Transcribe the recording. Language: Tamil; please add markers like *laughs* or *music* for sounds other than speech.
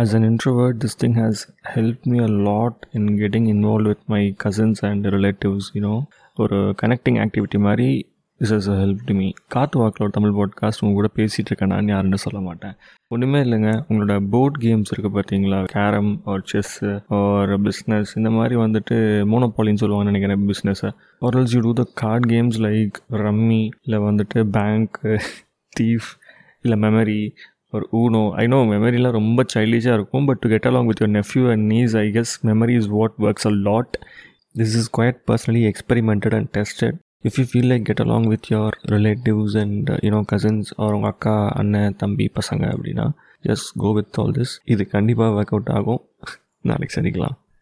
as an introvert this thing has helped me a lot in getting involved with my cousins and relatives you know. ஒரு கனெக்டிங் ஆக்டிவிட்டி மாதிரி இஸ் ஹெல்ப் டு மீ காத்து வாக்கில் ஒரு தமிழ் பாட்காஸ்ட் உங்கள் கூட பேசிகிட்டு இருக்கேன். நான் யாருன்னு சொல்ல மாட்டேன். ஒன்றுமே இல்லைங்க. உங்களோட போர்ட் கேம்ஸ் இருக்குது பார்த்தீங்களா? கேரம் ஒரு செஸ்ஸு ஒரு பிஸ்னஸ் இந்த மாதிரி வந்துட்டு மோனோபாலின்னு சொல்லுவாங்கன்னு நினைக்கிறேன் பிஸ்னஸை ஒரு you do the card games like rummy இல்லை வந்துட்டு பேங்க்கு தீஃப் இல்லை மெமரி ஒரு ஊனோ ஐ நோ மெமரிலாம் ரொம்ப சைல்டிஷாக இருக்கும் but to get along with your nephew and niece I guess memory is what works a lot this is quite personally experimented and tested if you feel like get along with your relatives and you know cousins or உங்கள் அக்கா அண்ணன் தம்பி பசங்க அப்படின்னா just go with all this இது கண்டிப்பாக ஒர்க் அவுட் ஆகும். *laughs* நாளைக்கு சரிக்கலாம்